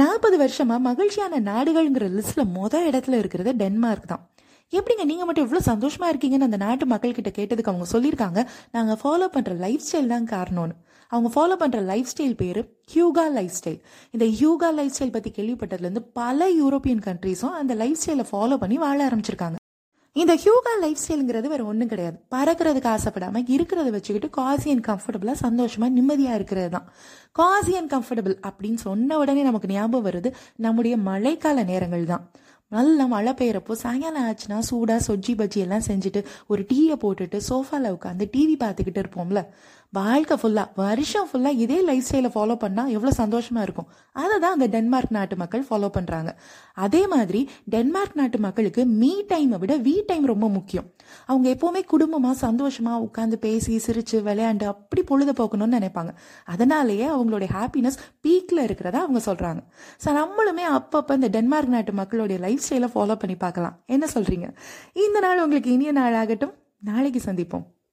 நாற்பது வருஷமா மகிழ்ச்சியான நாடுகள்ங்கிற லிஸ்ட்ல மொதல் இடத்துல இருக்கிறது டென்மார்க் தான். எப்படிங்க நீங்க மட்டும் இவ்வளவு சந்தோஷமா இருக்கீங்கன்னு அந்த நாட்டு மக்கள் கிட்ட கேட்டதுக்கு அவங்க சொல்லியிருக்காங்க? நாங்க ஃபாலோ பண்ற லைஃப் ஸ்டைல் தான் காரணம்னு அவங்க ஃபாலோ பண்ற லைஃப் ஸ்டைல் பேரு ஹியூகா லைஃப் ஸ்டைல் இந்த ஹியூகா லைஃப் ஸ்டைல் பத்தி கேள்விப்பட்டதுல இருந்து பல யூரோப்பியன் கண்ட்ரீஸும் அந்த லைஃப் ஸ்டைலை ஃபாலோ பண்ணி வாழ ஆரம்பிச்சிருக்காங்க. இந்த ஹியூகா லைஃப் ஸ்டைலுங்கிறது வேற ஒன்றும் கிடையாது. பறக்கிறதுக்கு ஆசைப்படாமல் இருக்கிறத வச்சுக்கிட்டு காசி அண்ட் கம்ஃபர்டபுளாக சந்தோஷமாக நிம்மதியாக இருக்கிறது தான் காசி அண்ட் கம்ஃபர்டபுள் அப்படின்னு சொன்ன உடனே நமக்கு ஞாபகம் வருது நம்முடைய மழைக்கால நேரங்கள் தான் நல்லா மழை பெய்யறப்போ சாயங்காலம் ஆச்சுன்னா சூடாக சொஜ்ஜி பஜ்ஜி எல்லாம் செஞ்சுட்டு ஒரு டீயை போட்டுட்டு சோஃபாவில் உட்காந்து டிவி பார்த்துக்கிட்டு இருப்போம்ல. வாழ்க்கை ஃபுல்லாக வருஷம் ஃபுல்லாக இதே லைஃப் ஸ்டைலை ஃபாலோ பண்ணால் எவ்வளோ சந்தோஷமாக இருக்கும். அதை தான் அந்த டென்மார்க் நாட்டு மக்கள் ஃபாலோ பண்ணுறாங்க அதே மாதிரி டென்மார்க் நாட்டு மக்களுக்கு மீ டைமை விட வீ டைம் ரொம்ப முக்கியம். அவங்க எப்போவுமே குடும்பமாக சந்தோஷமாக உட்காந்து பேசி சிரித்து விளையாண்டு அப்படி பொழுது போக்கணும்னு நினைப்பாங்க. அதனாலேயே அவங்களுடைய ஹாப்பினஸ் பீக்கில் இருக்கிறதா அவங்க சொல்கிறாங்க ஸோ நம்மளுமே அப்பப்போ இந்த டென்மார்க் நாட்டு மக்களுடைய லைஃப் ஸ்டைலை ஃபாலோ பண்ணி பார்க்கலாம். என்ன சொல்கிறீங்க இந்த நாள் உங்களுக்கு இனிய நாள் ஆகட்டும் நாளைக்கு சந்திப்போம்.